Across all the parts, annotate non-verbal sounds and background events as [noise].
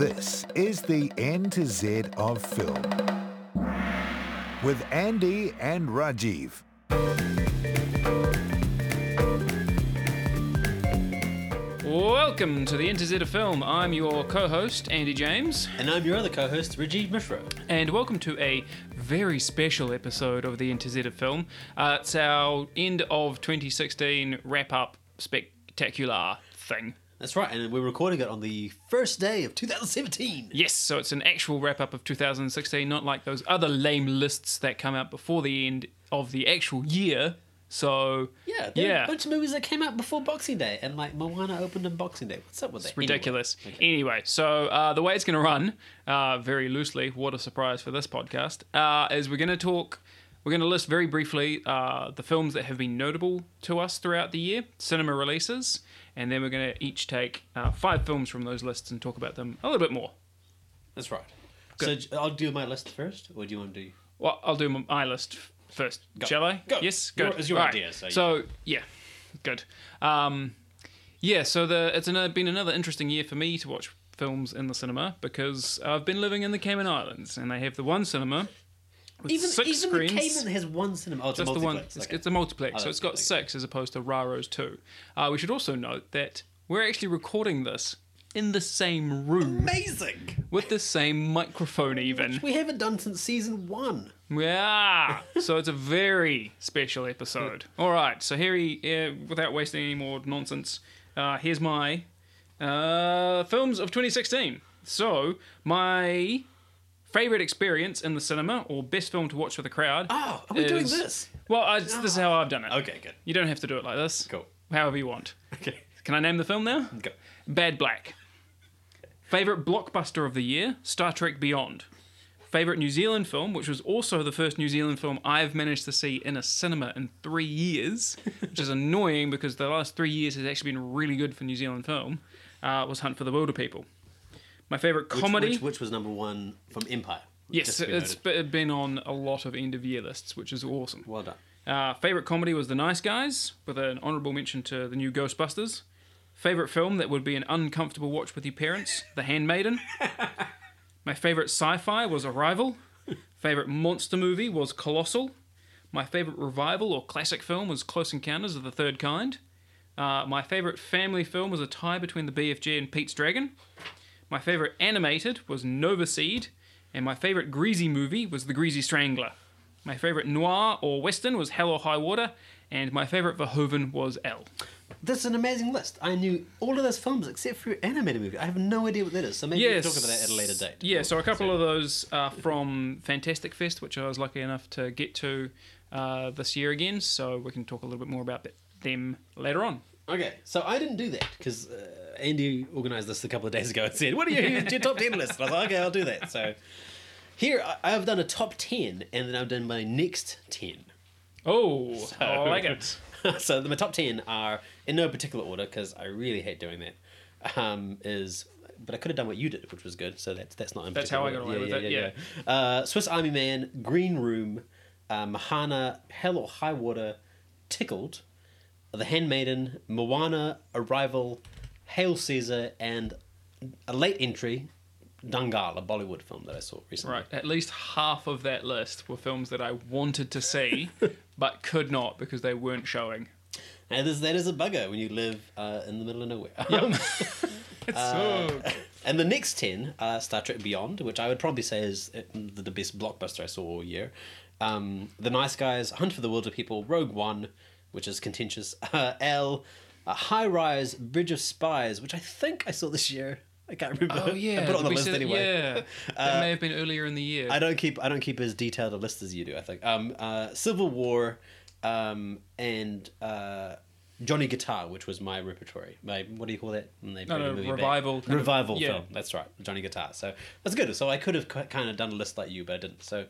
This is the N to Z of film with Andy and Rajeev. Welcome to the N to Z of Film. I'm your co-host Andy James, And I'm your other co-host, Rajeev Mishra. and welcome to a very special episode of the N to Z of Film. Uh, it's our end of 2016 wrap-up spectacular thing. That's right, and we're recording it on the first day of 2017. Yes, so it's an actual wrap-up of 2016, not like those other lame lists that come out before the end of the actual year. So Yeah, there are yeah. a bunch of movies that came out before Boxing Day, and like Moana opened on Boxing Day. What's up with that? It's ridiculous. Anyway, okay. Anyway, so uh, the way it's going to run, uh, very loosely, what a surprise for this podcast, uh, is we're going to talk, we're going to list very briefly uh, the films that have been notable to us throughout the year, cinema releases, and then we're going to each take uh, five films from those lists and talk about them a little bit more. That's right. So I'll do my list first, or do you want to do? Well, I'll do my list first. Shall I? Go. Yes, Your- good. it's your Right. idea, so So yeah, good. Um, yeah, so the it's an, been another interesting year for me to watch films in the cinema because I've been living in the Cayman Islands and they have the one cinema Even six even screens. the Cayman has one cinema. Oh, it's just a the one. It's, okay. it's a multiplex, Oh, so it's got good. six as opposed to Raro's two. Uh, we should also note that we're actually recording this in the same room Amazing. with the same microphone, even. We haven't done since season one. Yeah. [laughs] so it's a very special episode. [laughs] All right. So here he, uh, without wasting any more nonsense, uh, here's my uh, films of 2016. So my favorite experience in the cinema or best film to watch with a crowd. Oh, are we doing this? Well, I, this is how I've done it. Okay, good. You don't have to do it like this. Cool. However you want. Okay. Can I name the film now? Go. Bad Black. Favorite blockbuster of the year? Star Trek Beyond. Favorite New Zealand film, which was also the first New Zealand film I've managed to see in a cinema in three years, which is [laughs] annoying because the last three years has actually been really good for New Zealand film, uh, was Hunt for the Wilder People. My favorite comedy. Which, which was number one from Empire. yes, just to be it's noted. been on a lot of end of year lists, which is awesome. Well done. Uh, favorite comedy was The Nice Guys, with an honourable mention to the new Ghostbusters. Favorite film that would be an uncomfortable watch with your parents, The Handmaiden. [laughs] My favorite sci-fi was Arrival. Favorite monster movie was Colossal. My favorite revival or classic film was Close Encounters of the Third Kind. Uh, my favorite family film was a tie between the BFG and Pete's Dragon. My favorite animated was Nova Seed, and my favorite greasy movie was The Greasy Strangler. My favorite noir or western was Hell or High Water, and my favorite Verhoeven was Elle. This is an amazing list. I knew all of those films except for your animated movie. I have no idea what that is, so maybe Yes. we'll talk about that at a later date. Yeah, so a couple of those are from Fantastic Fest, which I was lucky enough to get to uh, this year again, so we can talk a little bit more about them later on. Okay, so I didn't do that because uh, Andy organised this a couple of days ago and said, "What are your, your top ten list?" And I was like, "Okay, I'll do that." So here I- I've done a top ten, and then I've done my next ten. Oh, I like it. [laughs] so my top ten are in no particular order because I really hate doing that. Um, is but I could have done what you did, which was good. So that's that's not That's how I got away with it, Yeah. Uh, Swiss Army Man, Green Room, uh, Mahana, Hell or High Water, Tickled, The Handmaiden, Moana, Arrival, Hail Caesar, and a late entry, Dangal, a Bollywood film that I saw recently. Right, at least half of that list were films that I wanted to see, [laughs] but could not because they weren't showing. And this, that is a bugger when you live uh, in the middle of nowhere. [laughs] It's [laughs] Uh, so And the next 10 are Star Trek Beyond, which I would probably say is uh, the, the best blockbuster I saw all year. Um, the Nice Guys, Hunt for the Wilder People, Rogue One, which is contentious, [laughs] uh, Elle, uh, High Rise, Bridge of Spies, which I think I saw this year. I can't remember. Oh yeah, [laughs] I put it on the we list said- anyway. Yeah, [laughs] that may have been earlier in the year. I don't keep I don't keep as detailed a list as you do. I think um, uh, Civil War, um, and uh, Johnny Guitar, which was my repertory. My what do you call that? When they No, no, back? revival of- revival yeah. film. That's right, Johnny Guitar. So that's good. So I could have kind of done a list like you, but I didn't. So,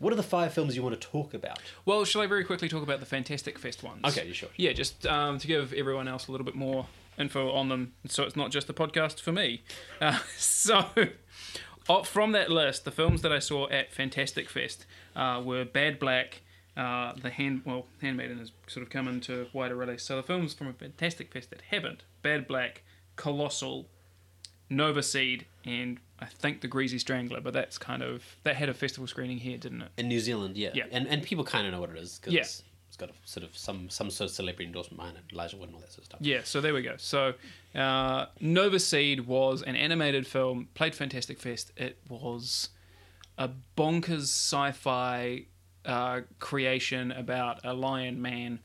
what are the five films you want to talk about? Well, shall I very quickly talk about the Fantastic Fest ones? Okay, you sure. Yeah, just um, to give everyone else a little bit more info on them, so it's not just a podcast for me. Uh, [laughs] so, oh, from that list, the films that I saw at Fantastic Fest uh, were Bad Black, uh, the hand well, Handmaiden has sort of come into wider release. So the films from a Fantastic Fest that haven't: Bad Black, Colossal, Nova Seed, and I think The Greasy Strangler. But that's kind of that had a festival screening here, didn't it? In New Zealand, yeah. Yeah. And and people kind of know what it is because Yeah. it's, it's got a sort of some some sort of celebrity endorsement behind it, Elijah Wood and all that sort of stuff. Yeah, so there we go. So, uh, Nova Seed was an animated film, played Fantastic Fest. It was a bonkers sci fi uh, creation about a lion man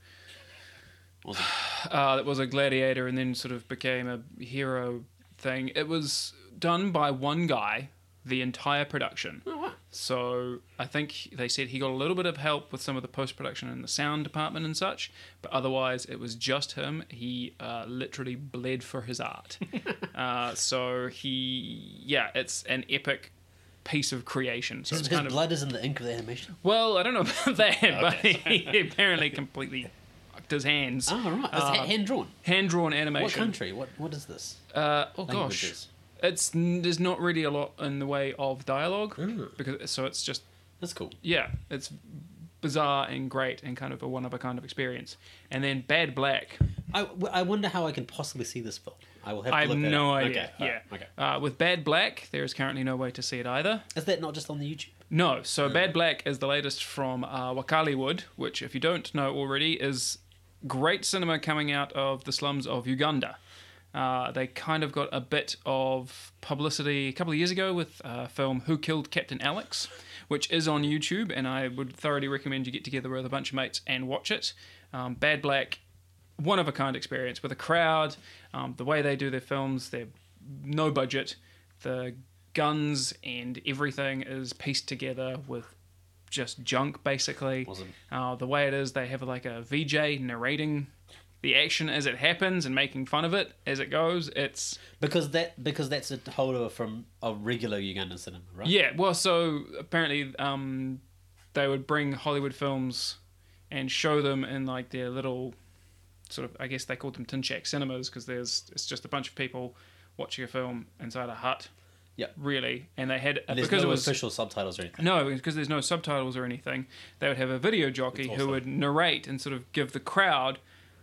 Was it? [sighs] uh, that was a gladiator and then sort of became a hero thing. It was done by one guy, the entire production. Oh, wow. So I think they said he got a little bit of help with some of the post production and the sound department and such, but otherwise it was just him. He uh, literally bled for his art. [laughs] uh, so he, yeah, it's an epic piece of creation. So His, it's his kind of blood is in the ink of the animation. well, I don't know about [laughs] that, but he apparently completely his hands. Oh, right. It's Uh, hand drawn. Hand drawn animation. What country? What What is this? Uh, oh gosh, Languages. it's there's not really a lot in the way of dialogue Mm. because so it's just That's cool. yeah, it's bizarre and great and kind of a one of a kind of experience. And then Bad Black, I, I wonder how I can possibly see this film. I will have to I have no idea. Okay, yeah, okay. Uh, with Bad Black, there is currently no way to see it either. Is that not just on the YouTube? No, so Bad Black is the latest from uh, Wakaliwood, which, if you don't know already, is great cinema coming out of the slums of Uganda. Uh, they kind of got a bit of publicity a couple of years ago with a film Who Killed Captain Alex, which is on YouTube, and I would thoroughly recommend you get together with a bunch of mates and watch it. Um, Bad Black, one of a kind experience with a crowd. Um, the way they do their films, they're no budget. The guns and everything is pieced together with just junk, basically. Awesome. Uh, the way it is, they have like a VJ narrating the action as it happens and making fun of it as it goes. It's Because that because that's a holdover from a regular Ugandan cinema, right? yeah. Well, so apparently, um, they would bring Hollywood films and show them in like their little sort of. I guess they called them tin shack cinemas because there's it's just a bunch of people watching a film inside a hut. Yep. Really, and they had And there's because no it was official subtitles or anything. No, because there's no subtitles or anything. They would have a video jockey That's who would narrate and sort of give the crowd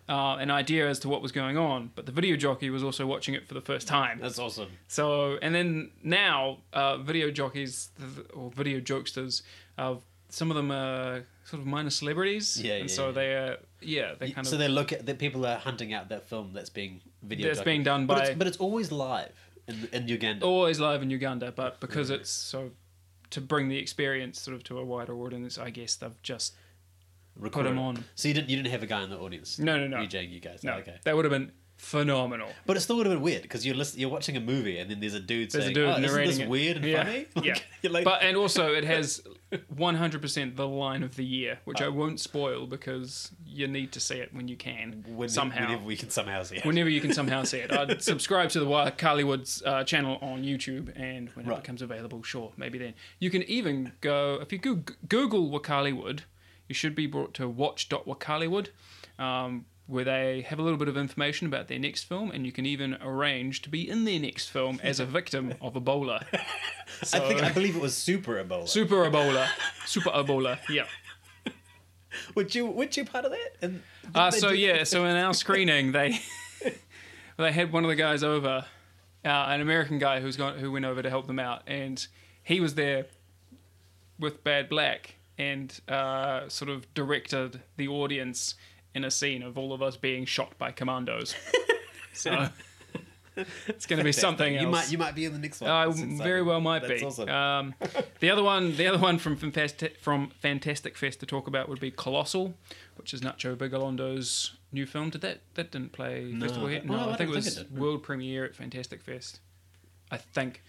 uh, an idea as to what was going on. But the video jockey was also watching it for the first time. That's awesome. So, and then now, uh, video jockeys or video jokesters, uh, some of them are sort of minor celebrities. Yeah, And yeah, so yeah. they are, yeah, they kind so of. So they look at that people are hunting out that film that's being video. That's being done but by- it's, but it's always live in, in Uganda. always live in Uganda, but because it's so. To bring the experience sort of to a wider audience, I guess they've just Recorded. 'em on. So you didn't you didn't have a guy in the audience. No, no, no. VJing you guys. no, Okay. that would have been phenomenal. But it still would have been weird because you're listen, you're watching a movie and then there's a dude There's saying, a dude "Oh, isn't this it. weird and yeah. funny?" [laughs] yeah. Like, but and also it [laughs] has 100% the line of the year, which Oh. I won't spoil because you need to see it when you can when, somehow. whenever we can somehow see it. Whenever you can somehow see it, I'd [laughs] subscribe to the Wakaliwood's uh, channel on YouTube, and when it becomes available, sure, maybe then. You can even go if you go, Google Wakaliwood, you should be brought to watch.wakaliwood, um, where they have a little bit of information about their next film, and you can even arrange to be in their next film as a victim of Ebola. [laughs] I think I believe it was Super Ebola. Super Ebola, Super Ebola, yeah. [laughs] would you would you part of that? And Uh, so yeah, so in our screening, they [laughs] they had one of the guys over, uh, an American guy who's gone who went over to help them out, and he was there with Bad Black and uh, sort of directed the audience in a scene of all of us being shot by commandos. [laughs] so it's going to be something else. You might you might be in the next one. I That's exciting. very well might That's be. awesome. Um, the other one, the other one from Fantastic, from Fantastic Fest to talk about would be Colossal, which is Nacho Vigalondo's new film. Did that that didn't play No. festival yet? Oh, No, I I, don't think it think was it world premiere at Fantastic Fest. I think.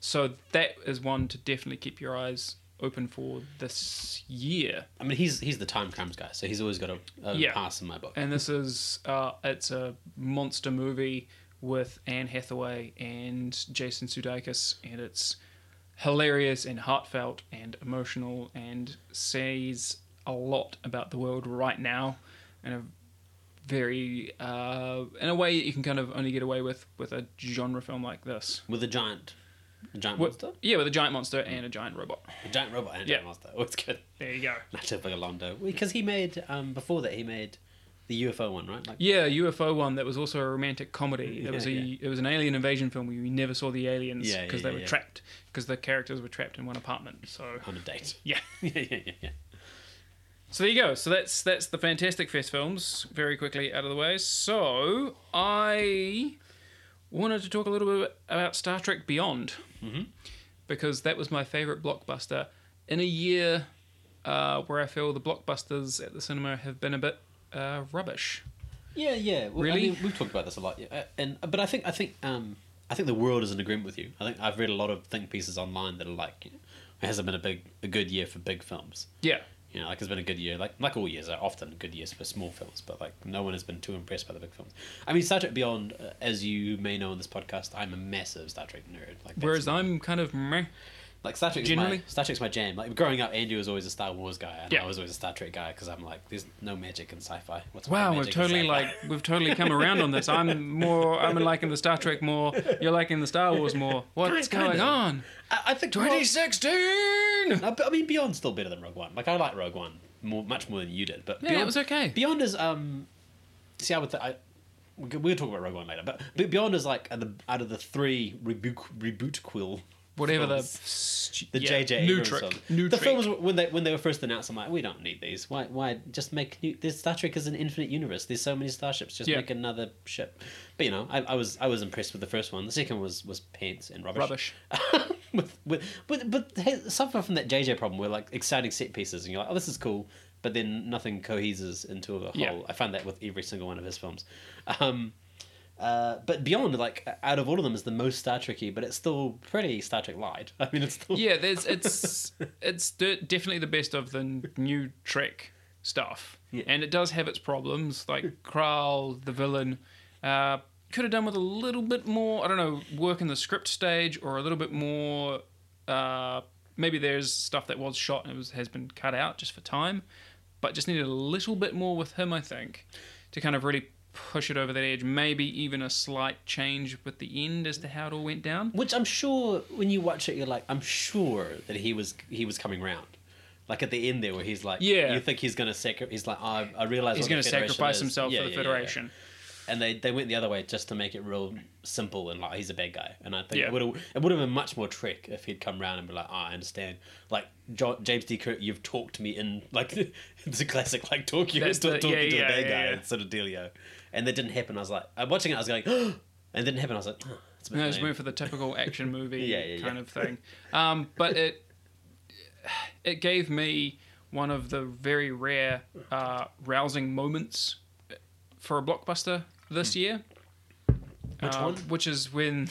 So that is one to definitely keep your eyes open for this year. I mean, he's he's the Timecrimes guy, so he's always got a, a Yeah. pass in my book. And this is uh, it's a monster movie with Anne Hathaway and Jason Sudeikis, and it's hilarious and heartfelt and emotional, and says a lot about the world right now, in a very uh, in a way you can kind of only get away with with a genre film like this. With a giant, a giant With- monster, yeah, with a giant monster and a giant robot. a giant robot, and a Yeah. giant monster. Oh, it's good. There you go. Nacho Vigalondo, because he made um before that he made the UFO one, right? Like, Yeah, UFO one that was also a romantic comedy. It was a Yeah, it was an alien invasion film where you never saw the aliens because yeah, they were yeah. trapped because the characters were trapped in one apartment. So on a date. [laughs] yeah. [laughs] yeah, yeah, yeah, yeah. So there you go. So that's that's the Fantastic Fest films. Very quickly out of the way. So I wanted to talk a little bit about Star Trek Beyond Mm-hmm. because that was my favorite blockbuster in a year uh, where I feel the blockbusters at the cinema have been a bit uh, rubbish. Yeah, yeah. Well, Really? I mean, we've talked about this a lot, yeah. Uh, and but I think I think um I think the world is in agreement with you. I think I've read a lot of think pieces online that are like, you know, it hasn't been a big a good year for big films. Yeah. You know, like it's been a good year. Like like all years are often good years for small films, but like no one has been too impressed by the big films. I mean, Star Trek Beyond, uh, as you may know in this podcast, I'm a massive Star Trek nerd. Like Whereas I'm kind of meh. Like Star Trek, Generally? my, Star Trek's my jam. Like growing up, Andy was always a Star Wars guy, and Yeah. I was always a Star Trek guy because I'm like, there's no magic in sci-fi. What's Wow, we've totally like we've totally come around on this. [laughs] I'm more I'm liking the Star Trek more. You're liking the Star Wars more. [laughs] What's Kind- going kinda. on? I, I think 2016. No, but I mean, Beyond's still better than Rogue One. Like I like Rogue One more, much more than you did. But Yeah, Beyond, it was okay. Beyond is um, see, I would th- I we'll talk about Rogue One later. But, Beyond is like out of the, out of the three reboot reboot quill. Whatever the films, stu- the yeah, JJ new Abrams Trek. films. New the Trek. films when they when they were first announced, I'm like, we don't need these. Why why just make new? This Star Trek is an infinite universe. There's so many starships. Just Yeah. make another ship. But you know, I, I was I was impressed with the first one. The second was was pants and rubbish. Rubbish. [laughs] with, with, but but hey, suffer from that JJ problem where like exciting set pieces and you're like, oh, this is cool, but then nothing coheses into a whole. Yeah. I find that with every single one of his films. Um, uh, but Beyond, like out of all of them, is the most Star Trekky, but it's still pretty Star Trek light. [laughs] I mean, it's still Yeah, there's it's [laughs] it's definitely the best of the new Trek stuff, Yeah. and it does have its problems. Like [laughs] Krall, the villain, uh, could have done with a little bit more. I don't know, work in the script stage, or a little bit more. Uh, maybe there's stuff that was shot and was, has been cut out just for time, but just needed a little bit more with him. I think to kind of really push it over that edge. Maybe even a slight change with the end as to how it all went down. Which I'm sure when you watch it, you're like, I'm sure that he was he was coming round. Like at the end there, where he's like, Yeah. you think he's gonna sacrifice? He's like, oh, I realize He's going to sacrifice himself for the Federation. and they, they went the other way just to make it real simple and like he's a bad guy. And I think Yeah. it would have it would have been much more trick if he'd come round and be like, oh, I understand. Like jo- James T. Kirk, you've talked to me in [laughs] like it's a classic like talk, the- talking yeah, to yeah, the bad yeah, guy yeah. sort of dealio. And that didn't happen. I was like, I'm watching it. I was going, [gasps] and it didn't happen. I was like, oh, it's a bit No, lame. went for the typical action [laughs] movie Yeah, yeah, kind yeah. of thing. Um, but it it gave me one of the very rare uh, rousing moments for a blockbuster this year. Which uh, one? Which is when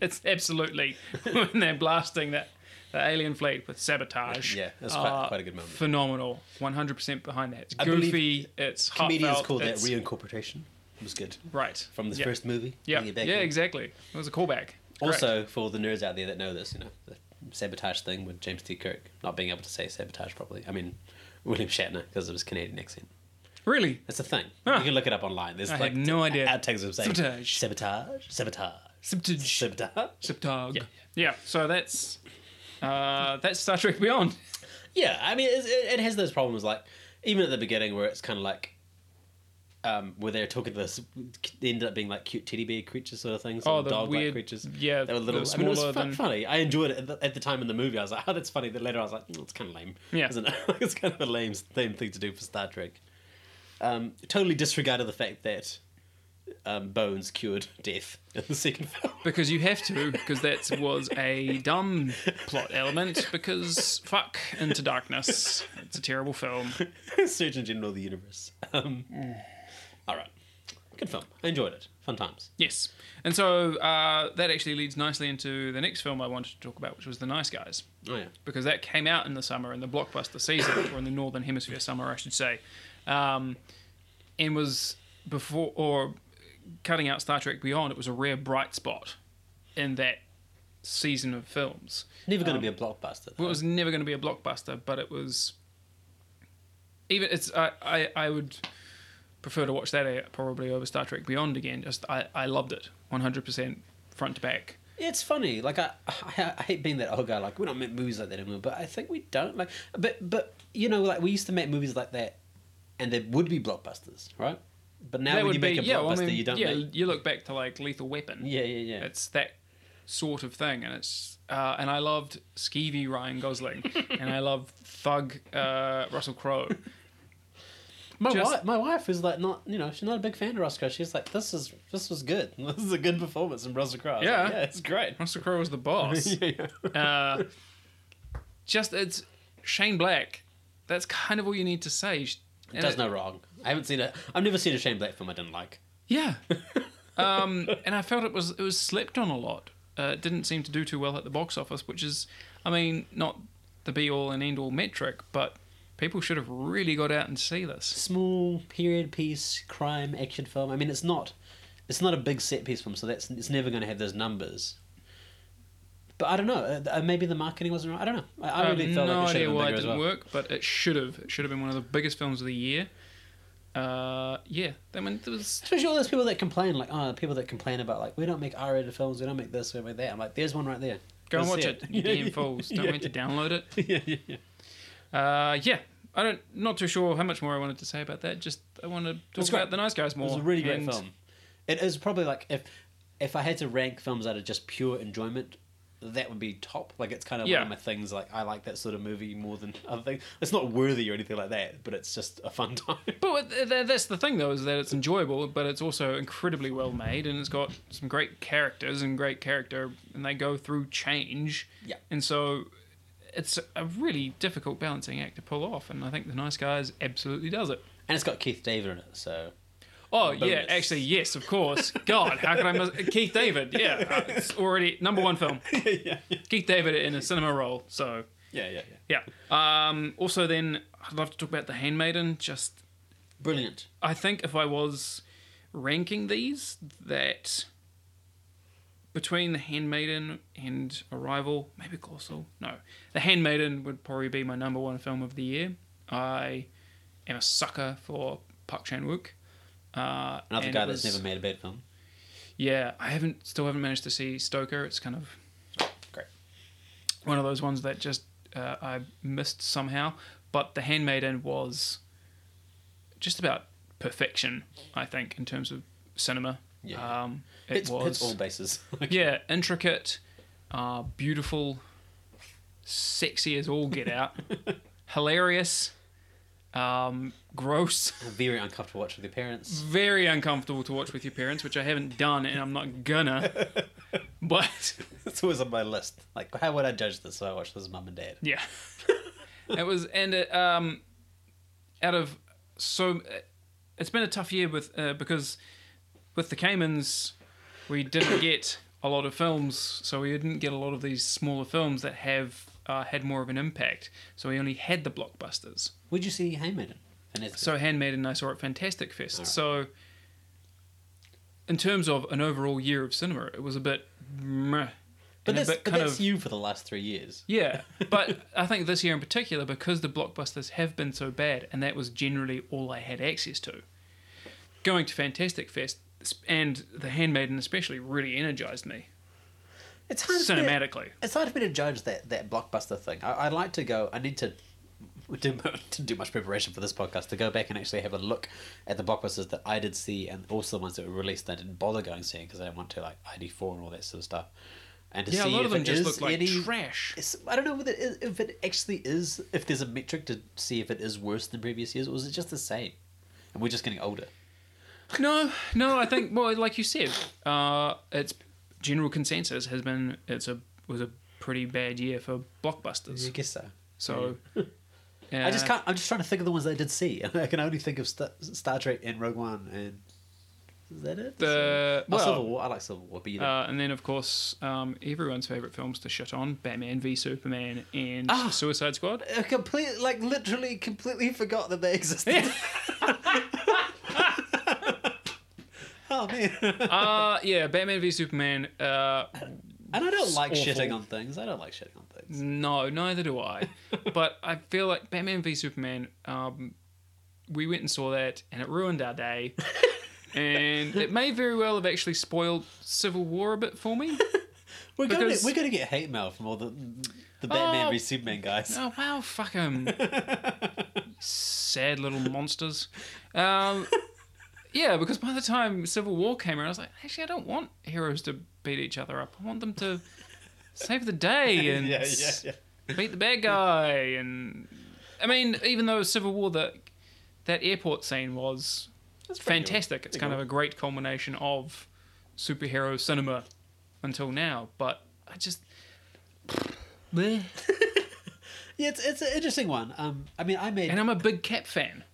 it's [laughs] absolutely [laughs] when they're blasting that the alien fleet with sabotage. Yeah, that's quite- quite a good moment. Phenomenal, one hundred percent behind that. It's I goofy. It's Comedians heartfelt. called that reincorporation. It was good. right From the yeah. first movie. Yeah, bringing it back yeah, in. exactly. It was a callback. Correct. Also, for the nerds out there that know this, you know, the sabotage thing with James T. Kirk not being able to say sabotage properly. I mean, William Shatner because of his Canadian accent. really, It's a thing. Huh. You can look it up online. There's I like had no idea. outtakes of saying Sabotage. sabotage, sabotage, Sabotage. sabotage. Septog. Yeah. Yeah. So that's uh, that's Star Trek Beyond. Yeah, I mean, it, it has those problems. Like even at the beginning, where it's kind of like. Um, where they're talking to this, they ended up being like cute teddy bear creatures, sort of things. Oh, or the dog-like weird- creatures. yeah, they were little. I mean, it was smaller fu- than- funny. I enjoyed it at the, at the time in the movie. I was like, [laughs] "Oh, that's funny." But later, I was like, "Mm, "It's kind of lame." Yeah. isn't it? [laughs] it's kind of a lame, lame thing to do for Star Trek. Um, totally disregarded the fact that um, Bones cured [laughs] death in the second film. Because you have to, because that was a dumb plot element. Because fuck Into Darkness. It's a terrible film. [laughs] Surgeon General of the Universe. Um, all right, good film. I enjoyed it. Fun times. Yes. And so uh, that actually leads nicely into the next film I wanted to talk about, which was The Nice Guys. Oh yeah. because that came out in the summer in the blockbuster season, [coughs] or in the northern hemisphere summer, I should say, um, and was before or cutting out Star Trek Beyond. It was a rare bright spot in that season of films. Never going to be a blockbuster. Well, it was never going to be a blockbuster, but it was. Even it's I, I, I would prefer to watch that uh, probably over Star Trek Beyond again. Just I, I loved it, one hundred percent front to back. It's funny. Like I, I, I hate being that old guy. Like we don't make movies like that anymore. But I think we don't. Like, but but you know, like we used to make movies like that and there would be blockbusters, right? But now that when would you be make a yeah. blockbuster, I mean, you don't yeah. make. You look back to like Lethal Weapon. Yeah, yeah, yeah. It's that sort of thing, and it's uh, and I loved skeevy Ryan Gosling, [laughs] and I love thug uh, Russell Crowe. [laughs] My Just- wife, my wife is like not, you know, she's not a big fan of Russell Crowe. She's like, this is this was good. [laughs] This is a good performance from Russell Crowe. Was like, Yeah. yeah, it's great. Russell Crowe was the boss. yeah, yeah. Uh, just it's Shane Black. That's kind of all you need to say. It does no wrong. I haven't seen it. I've never seen a Shane Black film I didn't like. Yeah. [laughs] um, and I felt it was it was slept on a lot. Uh, it didn't seem to do too well at the box office, which is, I mean, not the be all and end all metric, but people should have really got out and see this. Small period piece crime action film. I mean, it's not, it's not a big set piece film, so that's it's never going to have those numbers. But I don't know. uh, Maybe the marketing wasn't right. I don't know. I, I really have felt no like it should idea have been why it didn't well. work, but it should have. It should have been one of the biggest films of the year. Uh, yeah, I mean, there was Especially all those people that complain, like, oh, people that complain about, like, we don't make R-rated films, we don't make this, we don't make that. I'm like, there's one right there. go and watch see it. You damn fools! [laughs] Don't Yeah, mean to download it. yeah, yeah, yeah. Uh, yeah, I don't. Not too sure how much more I wanted to say about that. Just I want to talk It's great. about the nice guys It more. was a really great film. It is probably like if if I had to rank films out of just pure enjoyment, that would be top. Like it's kind of Yeah. one of my things. Like I like that sort of movie more than other things. It's not worthy or anything like that, but it's just a fun [laughs] time. But uh, th- that's the thing, though, is that it's enjoyable, but it's also incredibly well made, and it's got some great characters and great character, and they go through change. Yeah. And so it's a really difficult balancing act to pull off, and I think The Nice Guys absolutely does it. And it's got Keith David in it, so Oh yeah, actually yes, of course. [laughs] God, how could I miss Keith David? Yeah, [laughs] uh, it's already number one film. [laughs] yeah, yeah, Keith David in a cinema role. So yeah, yeah, yeah. yeah. Um, also, then I'd love to talk about The Handmaiden. Just Brilliant. I think if I was ranking these, that between The Handmaiden and Arrival, maybe Colossal, no, The Handmaiden would probably be my number one film of the year. I am a sucker for Park Chan Wook. Uh, Another guy it that's never made a bad film. Yeah, I haven't, still haven't managed to see Stoker. It's kind of Great. one of those ones that just uh, I missed somehow. But The Handmaiden was just about perfection, I think, in terms of cinema. Yeah. Um, it Hits, was hits all bases. [laughs] yeah intricate, uh, beautiful, sexy as all get out, [laughs] hilarious, um, gross, Very uncomfortable to watch with your parents. very uncomfortable to watch with your parents, which I haven't done and I'm not gonna. [laughs] but It's always on my list. Like, how would I judge this? So I watched this with mum and dad. Yeah. it was, and it, um, out of so, it's been a tough year with uh, because with the Caymans, we didn't get a lot of films, so we didn't get a lot of these smaller films that have uh, had more of an impact. So we only had the blockbusters. Where'd you see Handmaiden? And So Handmaiden, I saw at Fantastic Fest. So, in terms of an overall year of cinema, it was a bit. Meh, but that's, but that's of- you for the last three years. Yeah, [laughs] but I think this year in particular, because the blockbusters have been so bad, and that was generally all I had access to. Going to Fantastic Fest and The Handmaiden especially really energized me It's hard me to- cinematically. it's hard for me to judge that, that blockbuster thing. I, I'd like to go. I need to [laughs] do, to do much preparation for this podcast to go back and actually have a look at the blockbusters that I did see and also the ones that were released that I didn't bother going seeing because I didn't want to like ID four and all that sort of stuff. And to Yeah, a see lot if of them it just look like any, trash. I don't know whether it, is- if it actually is. If there's a metric to see if it is worse than previous years, or is it just the same? And we're just getting older. No, no, I think well, like you said, uh, it's general consensus has been it's a was a pretty bad year for blockbusters. I guess so. So, [laughs] I just uh, can't. I'm just trying to think of the ones that I did see. [laughs] I can only think of Star, Star Trek and Rogue One, and is that it? The Oh, Civil well, War. I like Civil War, but you uh, and then of course um, everyone's favorite films to shit on: Batman v Superman and Ah. Suicide Squad. I completely, like, literally, completely forgot that they existed. [laughs] [laughs] oh man, uh yeah, Batman v Superman. Uh, and I don't like awful. shitting on things. I don't like shitting on things. no, neither do I. [laughs] but I feel like Batman v Superman. Um, we went and saw that, and it ruined our day. [laughs] and it may very well have actually spoiled Civil War a bit for me. We're gonna we're gonna get hate mail from all the the Batman Oh. v Superman guys. Oh wow, fuck 'em. Sad little monsters. Um, yeah, because by the time Civil War came around, I was like, actually, I don't want heroes to beat each other up. I want them to [laughs] save the day and yeah, yeah, yeah. beat the bad guy. And I mean, even though Civil War, that that airport scene was That's fantastic. It's kind of a great culmination of superhero cinema until now. But I just. [laughs] Yeah, it's it's an interesting one. Um, I mean, I made And I'm a big Cap fan.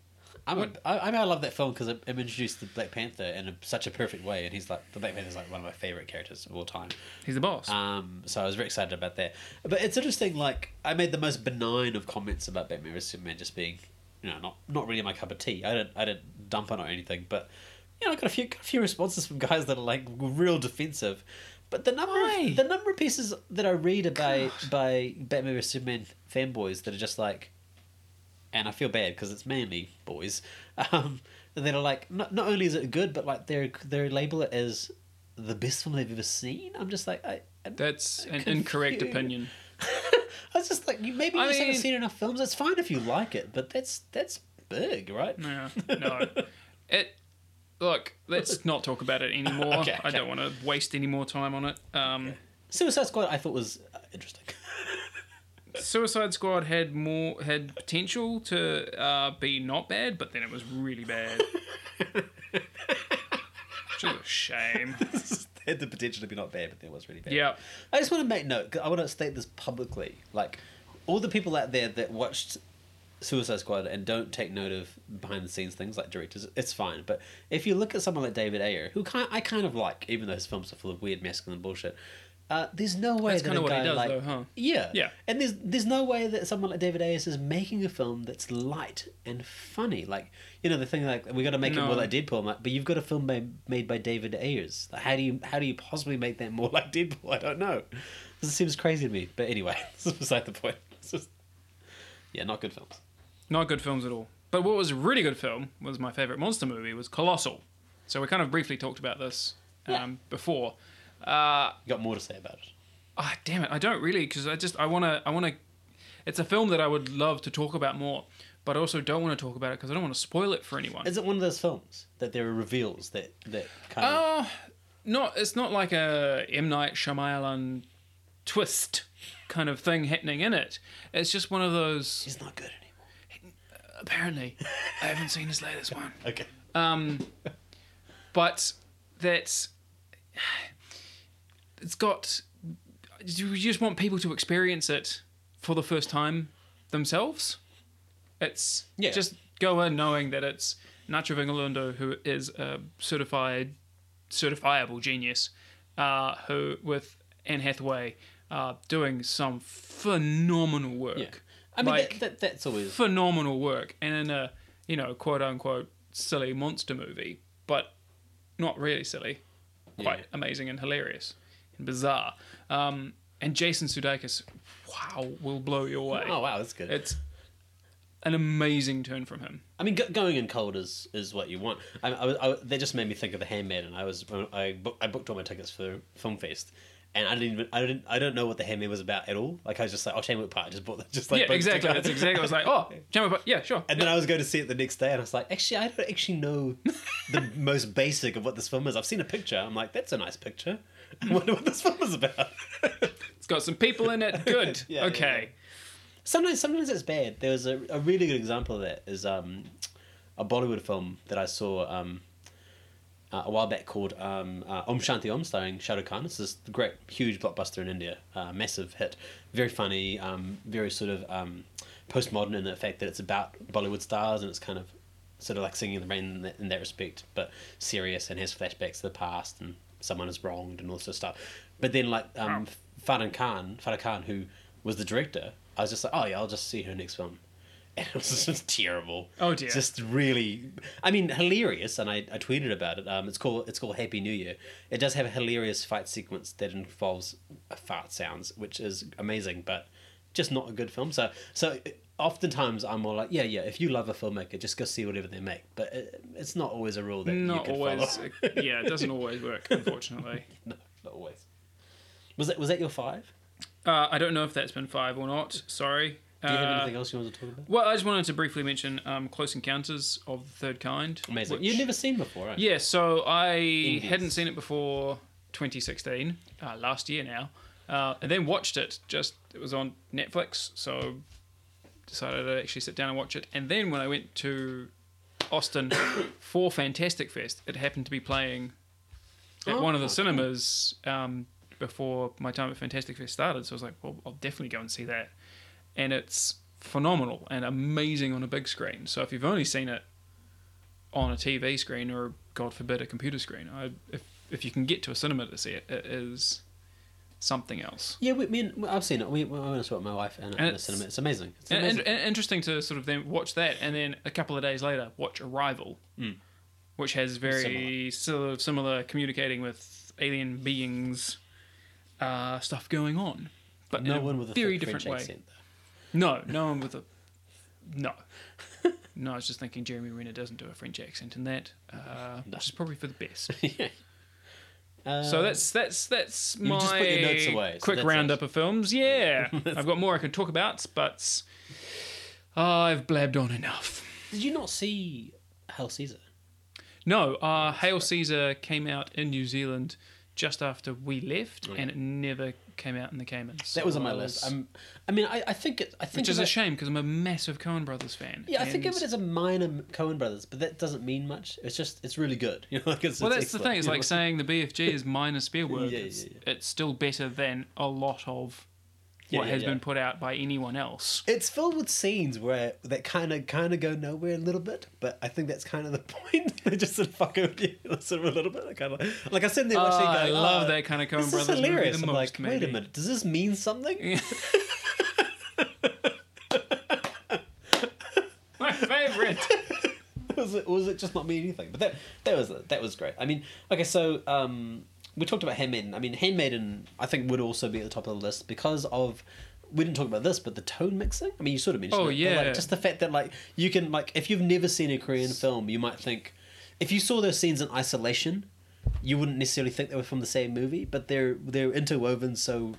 I'm a, I, I mean, I love that film because it, it introduced the Black Panther in a, such a perfect way, and he's like the Black Panther is like one of my favorite characters of all time. He's the boss. Um, so I was very excited about that. But it's interesting. Like I made the most benign of comments about Batman vs Superman just being, you know, not not really my cup of tea. I didn't I didn't dump on it or anything, but you know, I got a few got a few responses from guys that are like real defensive. But the number Why? of, the number of pieces that I read about by Batman vs Superman fanboys that are just like, and I feel bad because it's mainly boys, um, that are like, not, not only is it good, but like they they label it as the best film they've ever seen. I'm just like, I, I, That's an confused. incorrect opinion. [laughs] I was just like, you maybe you I just haven't seen enough films. It's fine if you like it, but that's that's big, right? No, [laughs] no. It. Look, let's not talk about it anymore. [laughs] Okay, I don't want to waste any more time on it. Um, Suicide Squad, I thought was interesting. Suicide Squad had more had potential to uh, be not bad, but then it was really bad. [laughs] Which is a shame. [laughs] had the potential to be not bad, but then it was really bad. Yeah. I just want to make note. I want to state this publicly. Like, all the people out there that watched Suicide Squad and don't take note of behind the scenes things like directors, it's fine. But if you look at someone like David Ayer, who kind I kind of like, even though his films are full of weird masculine bullshit, uh, there's no way That's that kinda what he does, like though, huh? yeah Yeah. and there's there's no way that someone like David Ayers is making a film that's light and funny. Like you know the thing like we got to make it more like Deadpool. But you've got a film made, made by David Ayers. Like, how do you how do you possibly make that more [laughs] like Deadpool? I don't know. This seems crazy to me. But anyway, [laughs] this is beside the point. It's just yeah, not good films. Not good films at all. But what was a really good film was my favorite monster movie was Colossal. So we kind of briefly talked about this um, Yeah. before. Uh, You got more to say about it. ah, damn it, I don't really because I just I want to I want to. It's a film that I would love to talk about more, but I also don't want to talk about it because I don't want to spoil it for anyone. Is it one of those films that there are reveals that that kind of Oh, not it's not like a M Night Shyamalan twist kind of thing happening in it. It's just one of those. he's not good anymore? Apparently, I haven't seen his latest one. [laughs] Okay. Um, but that's it's got. You just want people to experience it for the first time themselves. It's Yeah. just go in knowing that it's Nacho Vigalondo, who is a certified, certifiable genius, uh, who with Anne Hathaway, uh, doing some phenomenal work. Yeah. I mean Like- that, that that's always phenomenal work and in a you know quote unquote silly monster movie but not really silly quite Yeah. amazing and hilarious and bizarre um, and jason sudeikis wow will blow you away Oh wow, that's good. it's an amazing turn from him I mean, go- going in cold is, is what you want. I, I, was- I, they just made me think of the Handmaiden. I was I, book, I booked all my tickets for Film Fest, and I didn't even I didn't I don't know what the Handmaiden was about at all. Like I was just like, oh, Chamber Park, just bought just like yeah exactly that's exactly i was like oh [laughs] Jammer, yeah sure And then I was going to see it the next day, and I was like, actually, I don't actually know [laughs] the most basic of what this film is. I've seen a picture. I'm like, that's a nice picture. [laughs] I wonder what this film is about. it's got some people in it good [laughs] Yeah, yeah, okay sometimes sometimes it's bad. There was a, a really good example of that is um, a Bollywood film that I saw um, uh, a while back called um, uh, Om Shanti Om, starring Shah Rukh Khan. This is a great, huge blockbuster in India, uh, massive hit, very funny, um, very sort of um, postmodern in the fact that it's about Bollywood stars and it's kind of sort of like Singing in the Rain in that, in that respect, but serious and has flashbacks to the past and someone is wronged and all this sort of stuff. But then like um, Farah Khan, Farah Khan, who was the director, I was just like, oh yeah, I'll just see her next film. And [laughs] it was just terrible. Oh, dear. Just really, I mean, hilarious. And I, I tweeted about it. Um, it's called it's called Happy New Year. It does have a hilarious fight sequence that involves fart sounds, which is amazing, but just not a good film. So so oftentimes I'm more like, yeah, yeah. If you love a filmmaker, just go see whatever they make. But it, it's not always a rule that you not can always follow. yeah it doesn't always work [laughs] unfortunately no, not always. Was that was that your five? Uh, I don't know if that's been five or not. Sorry. Do you have Uh, anything else you want to talk about? Well, I just wanted to briefly mention um, Close Encounters of the Third Kind. Amazing. which- You've never seen before, right? Yeah, so I Envious. hadn't seen it before 2016, uh, last year now, uh, and then watched it. Just it was on Netflix, so decided to actually sit down and watch it. And then when I went to Austin [coughs] for Fantastic Fest, it happened to be playing at one of the Oh, cinemas um, before my time at Fantastic Fest started. So I was like, well, I'll definitely go and see that. And it's phenomenal and amazing on a big screen. So if you've only seen it on a TV screen or, God forbid, a computer screen, I, if if you can get to a cinema to see it, it is something else. Yeah, we, me and, I've seen it. We, we, I went to see it with my wife and, And in the it's- cinema. It's amazing. It's And, amazing. and, and interesting to sort of then watch that, and then a couple of days later watch Arrival, which has very sort of similar communicating with alien beings uh, stuff going on, but no in a one with a very different French way. accent. No, no [laughs] one with a no. no, I was just thinking Jeremy Renner doesn't do a French accent in that, uh, [laughs] which is probably for the best. [laughs] yeah. Uh, So that's that's that's You my just put your notes away, so quick that's roundup of films. [laughs] Yeah, I've got more I can talk about, but I've blabbed on enough. Did you not see Hail Caesar? No, uh, Hail Caesar came out in New Zealand just after we left, and it never came out in the Caymans. That was on my list. Um, I mean, I, I think it. I think which is a shame because I'm a massive Coen Brothers fan. Yeah, I think of it as a minor Coen Brothers, but that doesn't mean much. It's just it's really good. [laughs] You know, like it's, Well, it's that's the thing. It's like saying the BFG is minor [laughs] Spielberg. Yeah, it's, yeah, yeah. it's still better than a lot of Yeah, what yeah, has yeah. been put out by anyone else. It's filled with scenes where that kind of kind of go nowhere a little bit, but I think that's kind of the [laughs] point. [laughs] they just sort of fuck with you sort [laughs] of a little bit. I kind of like I sit there Oh, watching. I love oh, that kind of Coen This Brothers is hilarious. movie I'm most. like, wait a minute, does this mean something? My favorite. was it was it just not mean anything? But that that was that was great. I mean, okay, so um, we talked about Handmaiden. I mean, Handmaiden, I think would also be at the top of the list because of we didn't talk about this, but the tone mixing. I mean, you sort of mentioned Oh, it. yeah. like, just the fact that like you can like if you've never seen a Korean film, you might think if you saw those scenes in isolation, you wouldn't necessarily think they were from the same movie, but they're they're interwoven so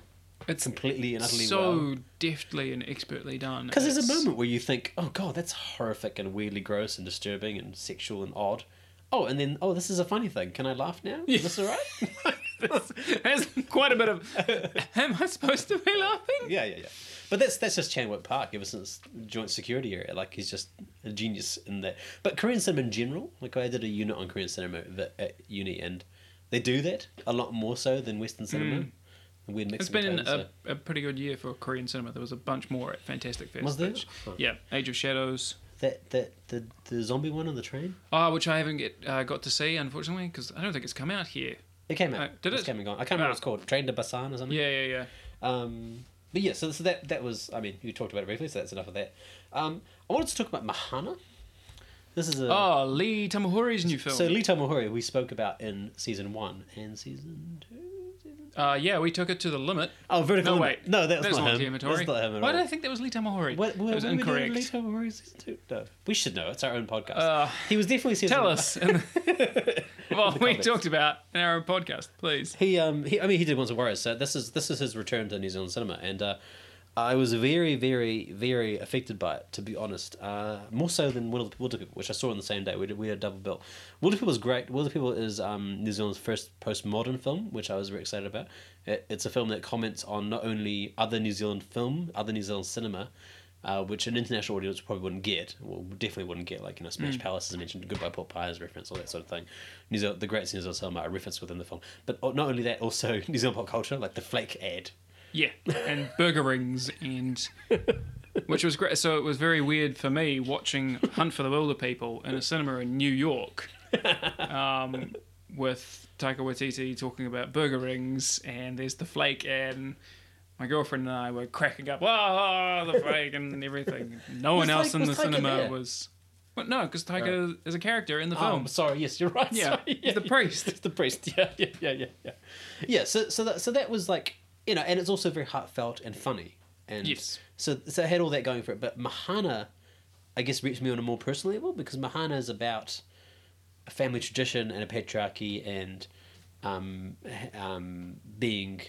It's completely and utterly so well. deftly and expertly done. Because there's a moment where you think, oh god, that's horrific and weirdly gross and disturbing and sexual and odd. Oh, and then, oh, this is a funny thing. Can I laugh now? Is this all right? [laughs] There's quite a bit of. Am I supposed to be laughing? yeah, yeah, yeah. But that's that's just Chan Wook Park ever since joint security area. Like he's just a genius in that. But Korean cinema in general, like I did a unit on Korean cinema at- at uni, and they do that a lot more so than Western cinema. A weird mix. Mm. It's been a, so- a pretty good year for Korean cinema. There was a bunch more at Fantastic Fest. Was there? which- Huh. yeah, Age of Shadows. That that the the zombie one on the train. Ah, which I haven't get uh, got to see unfortunately because I don't think it's come out here. It came out. Uh, did It's it? Came and gone. I can't remember Ah. what it's called. Train to Busan or something. Yeah, yeah, yeah. Um, but yeah, so, so that that was. I mean, you talked about it briefly, so that's enough of that. Um, I wanted to talk about Mahana. This is a Oh, Lee Tamahori's new film. so Lee Tamahori we spoke about in season one and season two. Uh, yeah, we took it to the limit. Oh, vertical. No, Limit. wait. no, that's, That's not, not him. That's not him at Why all. did I think that was Lee Tamahori? What, what, that was what were we doing in incorrect. Lee Tamahori season two? No, we should know. It's our own podcast. Uh, he was definitely season Tell one. us. the- [laughs] well, we comments. talked about in our own podcast, please. He um he I mean he did Once a Warrior, so this is this is his return to New Zealand cinema, and uh, I was very very very affected by it to be honest. Uh, more so than Wilder People, which I saw on the same day. We did we had a double bill. Wilder People is great. Wilder People is um, New Zealand's first postmodern film, which I was very excited about. It, it's a film that comments on not only other New Zealand film, other New Zealand cinema. Uh, which an international audience probably wouldn't get, well, definitely wouldn't get, like, you know, Smash Palace, as I mentioned, Goodbye Pork Pie as reference, all that sort of thing. New Zealand, the great New Zealand cinema are referenced within the film. But not only that, also [laughs] New Zealand pop culture, like the flake ad. Yeah, and burger rings and [laughs] which was great. So it was very weird for me watching Hunt for the Wilder People in a cinema in New York, um, with Taika Waititi talking about burger rings, and there's the flake and. My girlfriend and I were cracking up, wow, the flake and everything. No one Was else in the cinema there? was. Well, no, because Taika is a character in the Oh, film. sorry, yes, you're right. Yeah, sorry, he's the priest. [laughs] It's the priest. Yeah, yeah, yeah, yeah, yeah. Yeah, so so that so that was like you know, and it's also very heartfelt and funny. And Yes. So so it had all that going for it. But Mahana, I guess, reached me on a more personal level because Mahana is about a family tradition and a patriarchy and um, um, being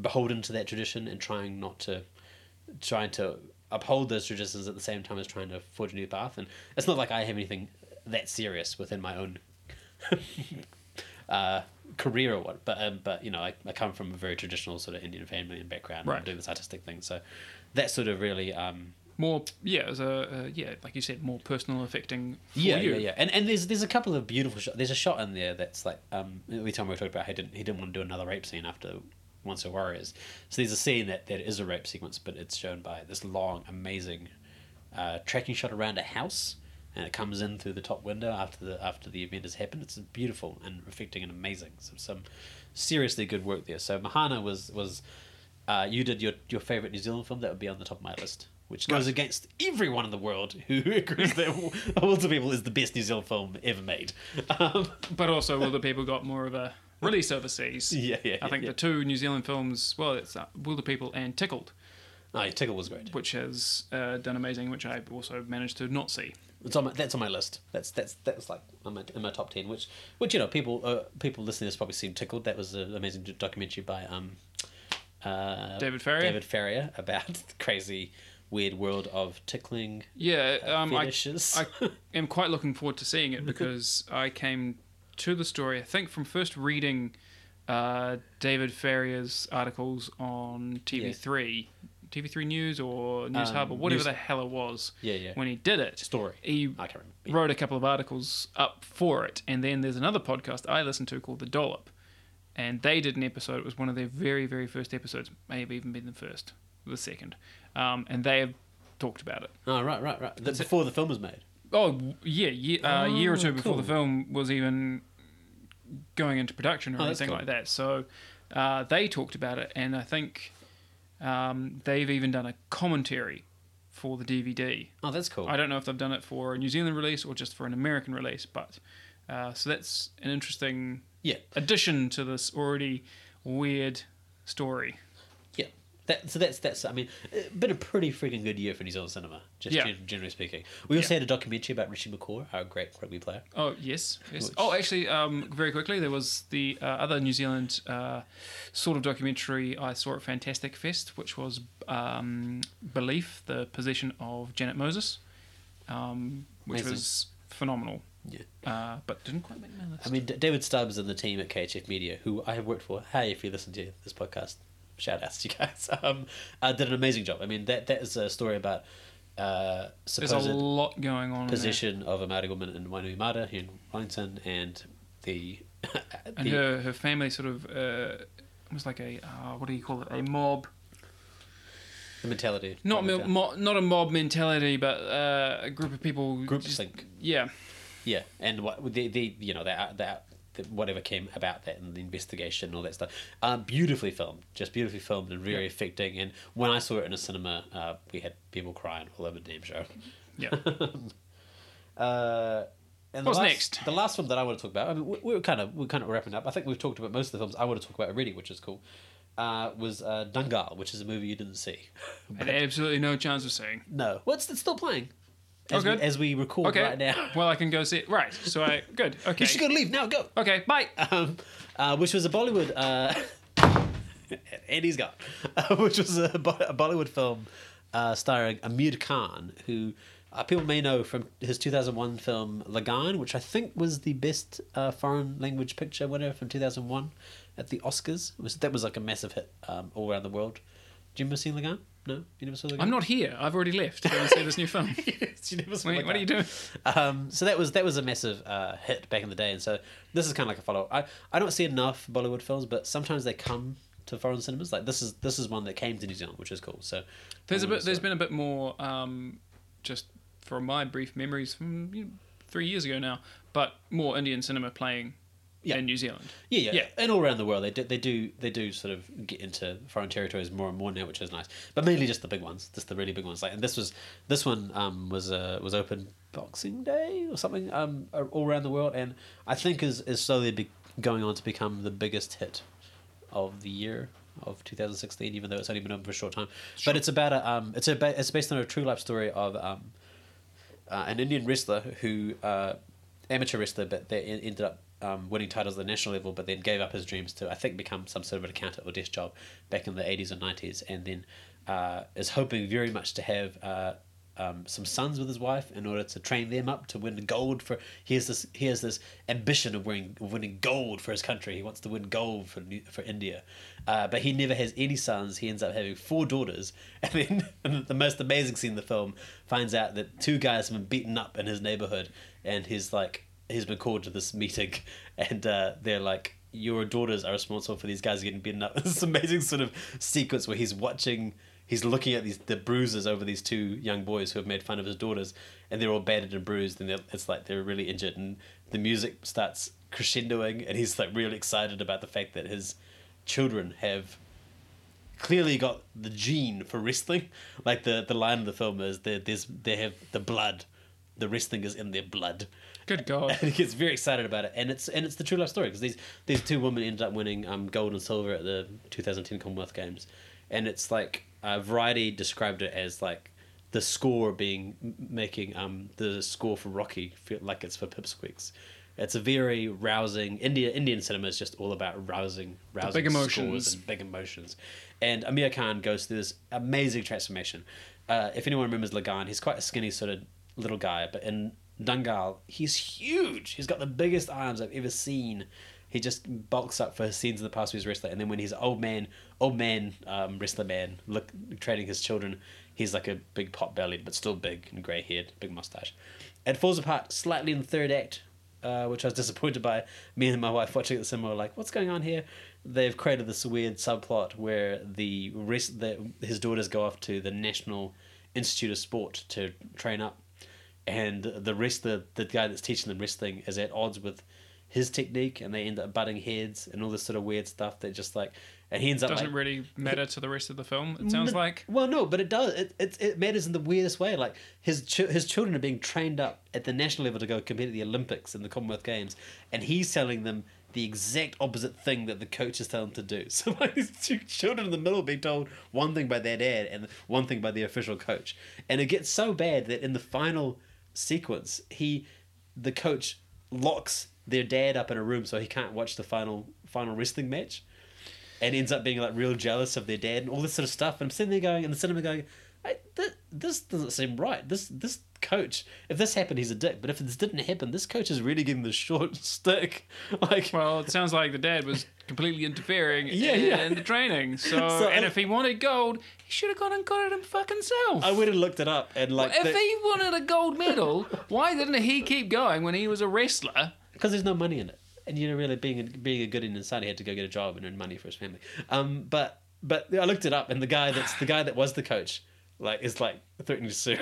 beholden to that tradition and trying not to trying to uphold those traditions at the same time as trying to forge a new path. And it's not like I have anything that serious within my own [laughs] uh, career or what, but um, but you know, I, I come from a very traditional sort of Indian family and background. Right. and do this artistic thing, so that sort of really. Um, More, yeah, as a uh, yeah, like you said, more personal, affecting. Yeah, you. yeah, yeah, and and there's there's a couple of beautiful shots. There's a shot in there that's like um, every time we talked about he didn't he didn't want to do another rape scene after Once Were Warriors. So there's a scene that, that is a rape sequence, but it's shown by this long, amazing uh, tracking shot around a house, and it comes in through the top window after the after the event has happened. It's beautiful and affecting and amazing. So some seriously good work there. So Mahana was was uh, you did your your favorite New Zealand film that would be on the top of my list. Which goes Right. against everyone in the world who [laughs] agrees that [laughs] Wilderpeople is the best New Zealand film ever made. [laughs] Um, But also, the People got more of a release overseas. Yeah, yeah, I think yeah. the two New Zealand films, well, it's uh, Will the People and Tickled, oh, yeah, Tickle was great. which has uh, done amazing, which I also managed to not see. It's on my, that's on my list. That's that's that's like on my, in my top ten. Which which you know people uh, people listening to this probably seem tickled. That was an amazing documentary by um, uh, David Farrier? David Farrier about [laughs] the crazy weird world of tickling. Yeah, um, I. I [laughs] am quite looking forward to seeing it because I came to the story, I think, from first reading uh, David Farrier's articles on TV3, TV3 News or News Um, Hub or whatever News- the hell it was. Yeah, yeah. When he did it, Story. he I can't remember. wrote a couple of articles up for it, and then there's another podcast I listened to called The Dollop, and they did an episode. It was one of their very, very first episodes, may have even been the first, the second, um, and they have talked about it. Oh right, right, right. The, before the film was made. Oh yeah, ye uh, a year or two Oh, before the film was even going into production or Oh, anything cool. like that. So uh, they talked about it, and I think um, they've even done a commentary for the DVD. Oh, that's cool. I don't know if they've done it for a New Zealand release or just for an American release, but uh, so that's an interesting Yeah, addition to this already weird story. That, so that's that's. I mean, uh, been a pretty freaking good year for New Zealand cinema, just Yeah. gen- generally speaking. We also Yeah. had a documentary about Richie McCaw, our great rugby player. Oh yes, yes. Which- Oh, actually, um, very quickly, there was the uh, other New Zealand uh, sort of documentary I saw at Fantastic Fest, which was um, "Belief: The Possession of Janet Moses," um, which Amazing. was phenomenal, Yeah. uh, but didn't quite make my list. I mean, D- David Stubbs and the team at KHF Media, who I have worked for. Hey, if you listen to this podcast, shout outs to you guys. [laughs] Um, uh, did an amazing job. I mean, that that is a story about uh, There's a lot going on. position of a Maori woman in Wainuiomata here in Wellington and the, [laughs] and her her family sort of uh, was like a uh, what do you call it? A mob, the mentality. not mo- mo- not a mob mentality, but uh, a group of people. Group just- think. Yeah, Yeah, and what the the you know that that the, whatever came about that and the investigation and all that stuff. Um, beautifully filmed, just beautifully filmed and very Yeah. affecting. And when I saw it in a cinema, uh, we had people crying all over the damn show. yeah. [laughs] Uh, and the What's last, next? The last film that I want to talk about. I mean, we, we're kind of we're kind of wrapping up. I think we've talked about most of the films I want to talk about already, which is cool. Uh, was uh, Dangal, which is a movie you didn't see. Had absolutely no chance of seeing. No, well, it's, it's still playing. As, Oh, we, good. as we record Okay. right now. Well, I can go see it. Right. So I good. [laughs] Okay. You should go leave now. Go. Okay. Bye. um, uh, which was a Bollywood. Uh, [laughs] Andy's gone. Uh, which was a, Bo- a Bollywood film uh, starring Aamir Khan, who uh, people may know from his 2001 film Lagaan, which I think was the best uh, foreign language picture winner from 2001 at the Oscars. Was that was like a massive hit um, all around the world. Do you ever seen Lagaan? No, you never saw Lagaan. I'm not here. I've already left go and see this new film. [laughs] yes, you never saw Wait, what are you doing? Um, so that was that was a massive uh, hit back in the day, and so this is kind of like a follow. I I don't see enough Bollywood films, but sometimes they come to foreign cinemas. Like this is this is one that came to New Zealand, which is cool. So There's a bit. There's been a bit more. Um, just from my brief memories from you know, three years ago now, but more Indian cinema playing Yeah. in New Zealand. yeah, yeah, yeah. and all around the world they do, they do they do sort of get into foreign territories more and more now, which is nice. But mainly just the big ones, just the really big ones. Like and this was this one um, was uh, was open Boxing Day or something um, all around the world, and I think is is slowly be going on to become the biggest hit of the year of 2016, even though it's only been open for a short time. But it's about a um, it's a it's based on a true life story of um, uh, an Indian wrestler who uh, amateur wrestler, but they ended up um, winning titles at the national level, but then gave up his dreams to I think become some sort of an accountant or desk job back in the eighties and nineties, and then uh, is hoping very much to have. Uh, um, some sons with his wife in order to train them up to win gold for he has this he has this ambition of winning of winning gold for his country. He wants to win gold for for India. Uh, but he never has any sons. He ends up having four daughters. [laughs] And then the most amazing scene in the film finds out that two guys have been beaten up in his neighborhood. And he's like he's been called to this meeting [laughs] and uh, they're like your daughters are responsible for these guys getting beaten up [laughs] this amazing sort of sequence where he's watching he's looking at these the bruises over these two young boys who have made fun of his daughters, and they're all battered and bruised, and it's like they're really injured, and the music starts crescendoing, and he's like really excited about the fact that his children have clearly got the gene for wrestling. Like the the line of the film is that there's they have the blood, the wrestling is in their blood. Good God. [laughs] And he gets very excited about it, and it's and it's the true life story because these these two women ended up winning um, gold and silver at the 2010 Commonwealth Games, and it's like uh, Variety described it as like the score being making um the score for Rocky feel like it's for pipsqueaks. It's a very rousing India Indian cinema is just all about rousing rousing big scores emotions. and big emotions, and Aamir Khan goes through this amazing transformation. Uh, if anyone remembers Lagaan, he's quite a skinny sort of little guy, but in Dangal, he's huge. He's got the biggest arms I've ever seen. He just bulks up for his scenes in the past with his wrestler, and then when he's old man, old man um, wrestler man, look training his children, he's like a big pot bellied but still big and grey haired, big mustache. It falls apart slightly in the third act, uh, which I was disappointed by. Me and my wife watching it the cinema were like, "What's going on here?" They've created this weird subplot where the rest, the, his daughters go off to the National Institute of Sport to train up, and the rest, the the guy that's teaching them wrestling is at odds with his technique, and they end up butting heads and all this sort of weird stuff that just like, and he ends up Doesn't like, really matter to the rest of the film. It mm, sounds no- like. Well, no, but it does. It, it, it matters in the weirdest way. Like his ch- his children are being trained up at the national level to go compete at the Olympics and the Commonwealth Games, and he's telling them the exact opposite thing that the coach is telling them to do. [laughs] So like these two children in the middle being told one thing by their dad and one thing by the official coach, and it gets so bad that in the final sequence, he, the coach, locks their dad up in a room so he can't watch the final final wrestling match and ends up being like real jealous of their dad and all this sort of stuff. And I'm sitting there going in the cinema going, I, th- this doesn't seem right. This this coach, if this happened, he's a dick. But if this didn't happen, this coach is really getting the [laughs] short stick. [laughs] Like, Well, it sounds like the dad was completely interfering [laughs] Yeah, in, yeah. in the training. So, So and I- if he wanted gold, he should have gone and got it him fucking self. I went and looked it up, and like, if he wanted a gold medal, why didn't he keep going when he was a wrestler? because there's no money in it, and you know, really being a, being a good Indian son, he had to go get a job and earn money for his family. Um, but but I looked it up, and the guy that's the guy that was the coach, like, is like threatening to sue.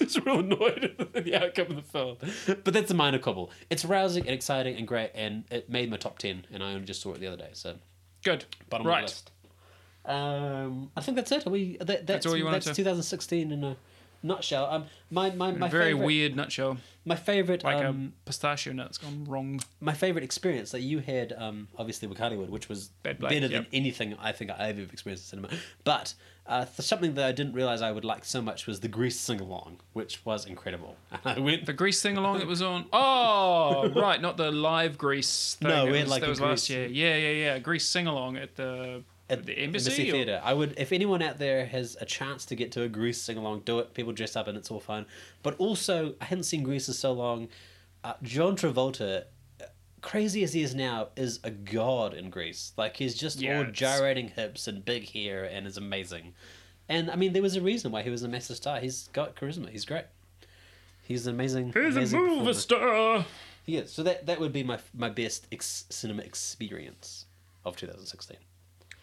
[laughs] Just real annoyed [laughs] at the outcome of the film. But that's a minor quibble. It's rousing and exciting and great, and it made my top ten, and I only just saw it the other day, so Good. bottom of right. the list. Um, I think that's it. Are we that, that's, all you wanted that's to- 2016 in a nutshell. Um, my my my Very favorite, weird nutshell. My favorite Like um, a pistachio nut's gone wrong. my favorite experience that you had, um, obviously with Hollywood, which was Bad better than anything I think I've ever experienced in cinema. But uh, th- something that I didn't realize I would like so much was the Grease sing along, which was incredible. [laughs] I went. The Grease sing along it was on. Oh, [laughs] right, not the live Grease thing. No, we had was, like that was last year. Yeah, yeah, yeah. Grease sing along at the at the embassy. or- theater. I would, if anyone out there has a chance to get to a Grease sing along, do it. People dress up and it's all fun. But also, I hadn't seen Grease in so long. Uh, John Travolta, uh, crazy as he is now, is a god in Grease. Like he's just Yeah, all it's- gyrating hips and big hair and is amazing. And I mean, there was a reason why he was a massive star. He's got charisma. He's great. He's an amazing. He's a amazing movie performer. star. Is. So that that would be my my best ex- cinema experience of 2016.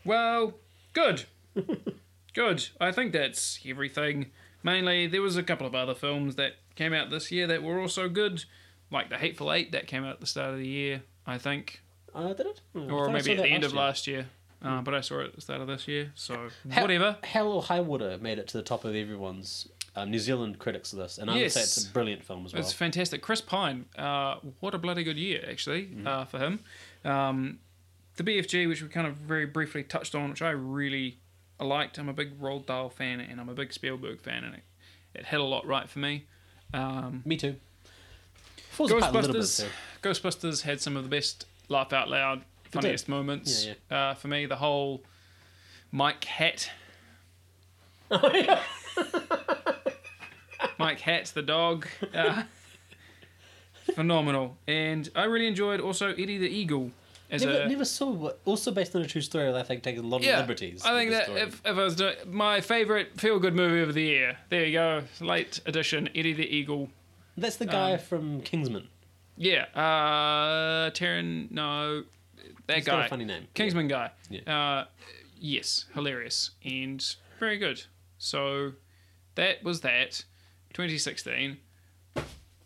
Well, good. [laughs] good. I think that's everything. Mainly, there was a couple of other films that came out this year that were also good, like The Hateful Eight that came out at the start of the year, I think, Uh, did it? Oh, or maybe at the end of year. last year. Uh, but I saw it at the start of this year, so Hell- whatever. Hell or High Water made it to the top of everyone's um, New Zealand critics list, and I would say it's a brilliant film as well. It's fantastic. Chris Pine, uh, what a bloody good year, actually, Mm-hmm. uh, for him. Um, the BFG, which we kind of very briefly touched on, which I really liked. I'm a big Roald Dahl fan and I'm a big Spielberg fan, and it, it hit a lot right for me. Um, Me too. Falls bit Ghostbusters. Ghostbusters had some of the best laugh out loud, funniest moments. Yeah, Uh, for me, the whole Mike Hat. Oh, yeah. Mike Hat, the dog. Uh, [laughs] phenomenal. And I really enjoyed also Eddie the Eagle. As Never, a, never saw what. Also based on a true story, I think taking a lot of yeah, liberties. I think that if, if I was doing my favorite feel good movie of the year, there you go, late edition, Eddie the Eagle. that's the guy um, from Kingsman. Yeah, uh, Taron, no, that He's guy, got a funny name. Kingsman guy. Yeah. Uh, yes, hilarious and very good. So that was that. 2016,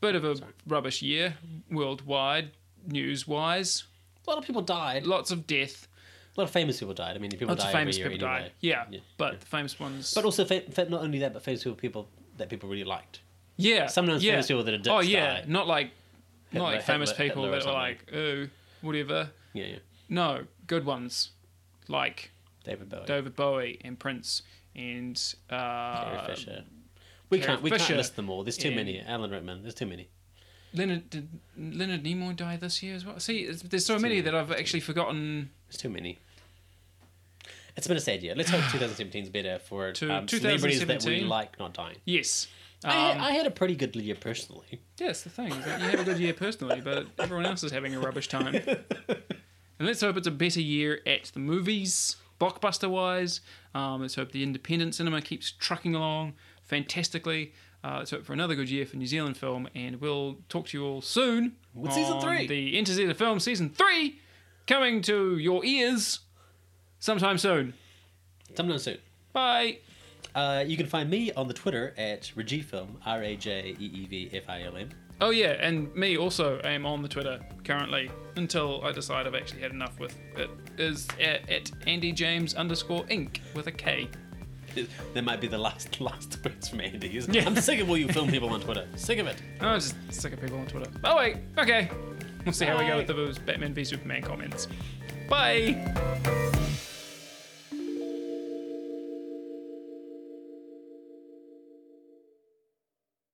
bit of a rubbish year worldwide, news wise. A lot of people died. Lots of death. A lot of famous people died. I mean, people Lots die of famous people anyway. died. Yeah, Yeah, but the famous ones. But also, not only that, but famous people, people that people really liked. Yeah. Sometimes yeah. famous people that are dicks Oh yeah, die. not like Hitler- not like famous Hitler- people Hitler that are like, oh, whatever. Yeah, yeah. No, good ones. Like David Bowie, David Bowie and Prince and uh, Carrie Fisher. We Carrie can't. We Fisher can't list them all. There's too many. Alan Rickman. There's too many. Leonard did Leonard Nimoy die this year as well. See, there's so many that I've actually forgotten. It's too many. It's been a sad year. Let's hope [sighs] 2017 is better for To um, celebrities that we 2017? like not dying. Yes. Um, I, had, I had a pretty good year personally. Yeah, the thing. is that you have a good year personally, but everyone else is having a rubbish time. and let's hope it's a better year at the movies, blockbuster wise. Um, let's hope the independent cinema keeps trucking along fantastically. Uh, let's for another good year for New Zealand film, and we'll talk to you all soon With season on three. The Enter Film season three coming to your ears sometime soon. Sometime soon. Bye. Uh, you can find me on the Twitter at Rajeevfilm, R A J E E V F I L M. Oh yeah, and me also am on the Twitter currently until I decide I've actually had enough with it. Is at, at Andy James underscore Ink with a K. That might be the last [laughs] last tweets from Andy. isn't Yeah. I'm sick of all you film people on Twitter. Sick of it. [laughs] I'm just sick of people on Twitter. Oh wait, okay. We'll see how we go with those Batman v Superman comments. Bye.